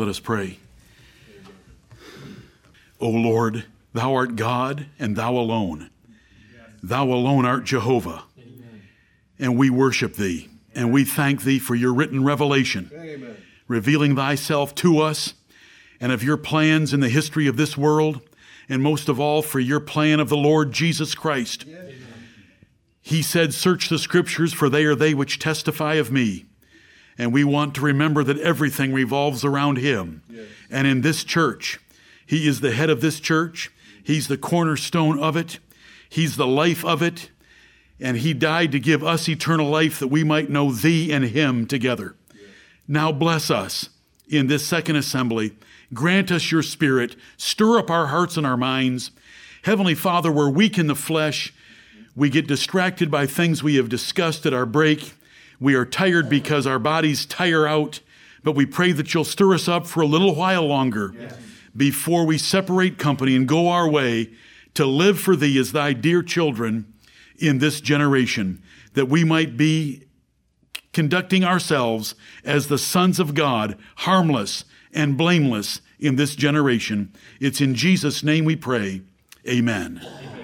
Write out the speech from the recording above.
Let us pray. O Lord, thou art God and thou alone. Thou alone art Jehovah. And we worship thee and we thank thee for your written revelation, revealing thyself to us and of your plans in the history of this world, and most of all for your plan of the Lord Jesus Christ. He said, Search the scriptures, for they are they which testify of me. And we want to remember that everything revolves around him. Yes. And in this church, he is the head of this church, he's the cornerstone of it, he's the life of it and he died to give us eternal life that we might know thee and him together. Now bless us in this second assembly. Grant us your spirit. Stir up our hearts and our minds. Heavenly Father, we're weak in the flesh. We get distracted by things we have discussed at our break. We are tired because our bodies tire out, but we pray that you'll stir us up for a little while longer yes. before we separate company and go our way to live for thee as thy dear children in this generation, that we might be conducting ourselves as the sons of God, harmless and blameless in this generation. It's in Jesus' name we pray. Amen. Amen.